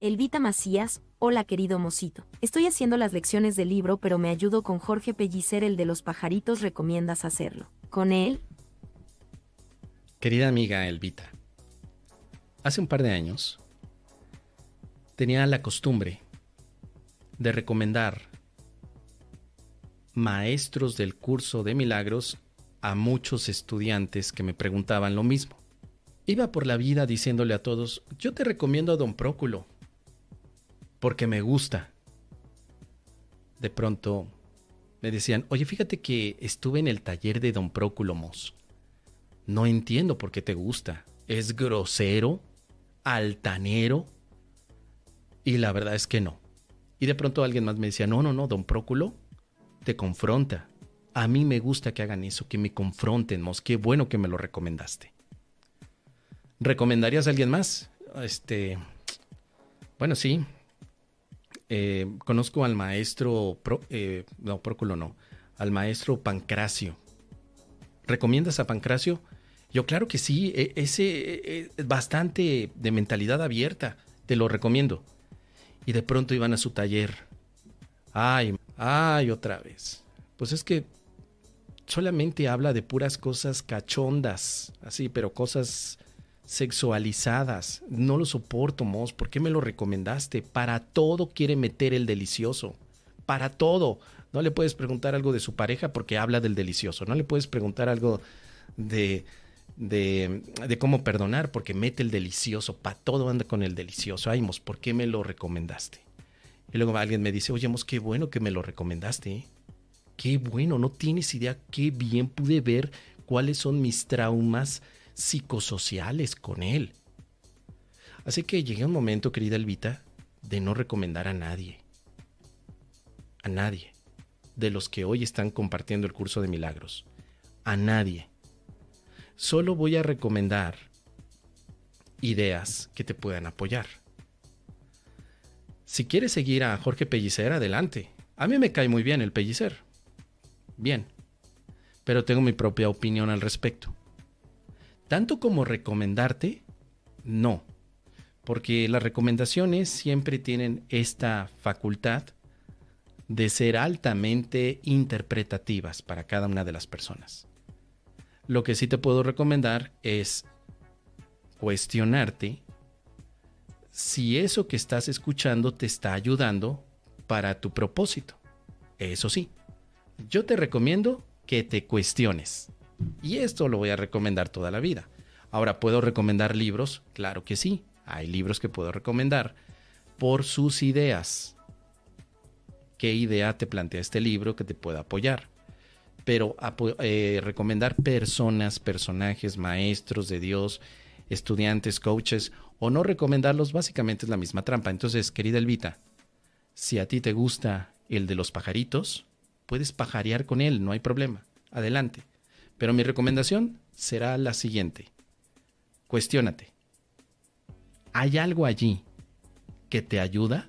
Elvita Macías, hola querido mocito. Estoy haciendo las lecciones del libro pero me ayudo con Jorge Pellicer, el de los pajaritos, recomiendas hacerlo. ¿Con él? Querida amiga Elvita, hace un par de años tenía la costumbre de recomendar maestros del curso de milagros a muchos estudiantes que me preguntaban lo mismo. Iba por la vida diciéndole a todos, yo te recomiendo a don Próculo, porque me gusta. De pronto me decían, oye, fíjate que estuve en el taller de Don Próculo Mos. No entiendo por qué te gusta. Es grosero, altanero. Y la verdad es que no. Y de pronto alguien más me decía, no, no, no, Don Próculo te confronta. A mí me gusta que hagan eso, que me confronten, Mos. Qué bueno que me lo recomendaste. ¿Recomendarías a alguien más? Este. Bueno, sí, eh, conozco al maestro, eh, no, Próculo no, al maestro Pancracio. ¿Recomiendas a Pancracio? Yo claro que sí, e, ese es bastante de mentalidad abierta, te lo recomiendo. Y de pronto iban a su taller. Ay, ay, otra vez. Pues es que solamente habla de puras cosas cachondas, así, pero cosas sexualizadas. No lo soporto, Mos. ¿Por qué me lo recomendaste? Para todo quiere meter el delicioso. Para todo. No le puedes preguntar algo de su pareja porque habla del delicioso. No le puedes preguntar algo de, de, de cómo perdonar porque mete el delicioso. Para todo anda con el delicioso. Ay, Mos, ¿por qué me lo recomendaste? Y luego alguien me dice, oye, Mos, qué bueno que me lo recomendaste. ¿eh? Qué bueno, no tienes idea qué bien pude ver cuáles son mis traumas psicosociales con él. Así que llegué un momento, querida Elvita, de no recomendar a nadie. A nadie. De los que hoy están compartiendo el curso de milagros. A nadie. Solo voy a recomendar ideas que te puedan apoyar. Si quieres seguir a Jorge Pellicer, adelante. A mí me cae muy bien el Pellicer. Bien. Pero tengo mi propia opinión al respecto. Tanto como recomendarte, no. Porque las recomendaciones siempre tienen esta facultad de ser altamente interpretativas para cada una de las personas. Lo que sí te puedo recomendar es cuestionarte si eso que estás escuchando te está ayudando para tu propósito. Eso sí, yo te recomiendo que te cuestiones. Y esto lo voy a recomendar toda la vida. Ahora, ¿puedo recomendar libros? Claro que sí. Hay libros que puedo recomendar por sus ideas. ¿Qué idea te plantea este libro que te pueda apoyar? Pero eh, recomendar personas, personajes, maestros de Dios, estudiantes, coaches, o no recomendarlos, básicamente es la misma trampa. Entonces, querida Elvita, si a ti te gusta el de los pajaritos, puedes pajarear con él, no hay problema. Adelante. Pero mi recomendación será la siguiente. Cuestiónate. ¿Hay algo allí que te ayuda?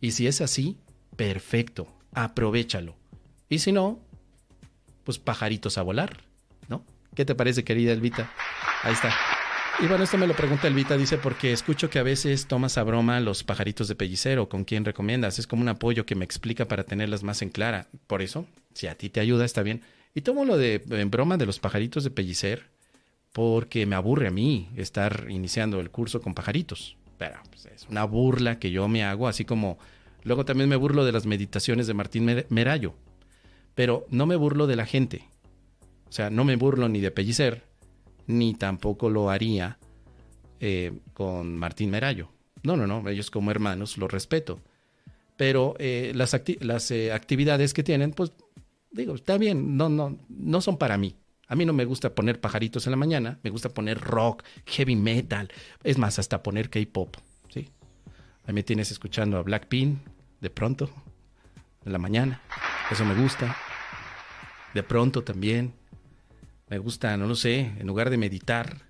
Y si es así, perfecto, aprovechalo. Y si no, pues pajaritos a volar, ¿no? ¿Qué te parece, querida Elvita? Ahí está. Y bueno, esto me lo pregunta Elvita, dice, porque escucho que a veces tomas a broma los pajaritos de pellicero, ¿con quién recomiendas? Es como un apoyo que me explica para tenerlas más en clara. Por eso, si a ti te ayuda, está bien. Y tomo lo de en broma de los pajaritos de pellicer porque me aburre a mí estar iniciando el curso con pajaritos. Pero pues, es una burla que yo me hago, así como luego también me burlo de las meditaciones de Martín Merayo. Pero no me burlo de la gente. O sea, no me burlo ni de pellicer, ni tampoco lo haría eh, con Martín Merayo. No, no, no, ellos como hermanos los respeto. Pero eh, las, las eh, actividades que tienen, pues digo, está bien, no, no, no son para mí. A mí no me gusta poner pajaritos en la mañana, me gusta poner rock, heavy metal, es más, hasta poner K-pop, ¿sí? Ahí me tienes escuchando a Blackpink de pronto, en la mañana, eso me gusta. De pronto también, me gusta, no lo sé, en lugar de meditar,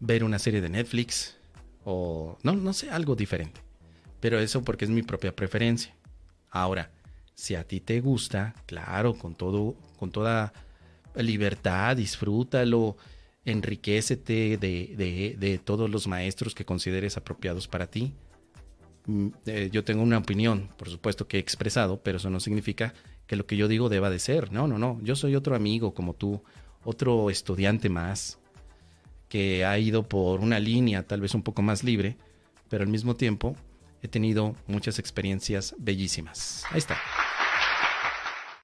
ver una serie de Netflix o, no, no sé, algo diferente. Pero eso porque es mi propia preferencia. Ahora, si a ti te gusta, claro, con todo, con toda libertad, disfrútalo, enriquecete de, de, todos los maestros que consideres apropiados para ti. mm, eh, yo tengo una opinión, por supuesto que he expresado, pero eso no significa que lo que yo digo deba de ser. No, no, no. Yo soy otro amigo como tú, otro estudiante más, que ha ido por una línea tal vez un poco más libre, pero al mismo tiempo he tenido muchas experiencias bellísimas. Ahí está.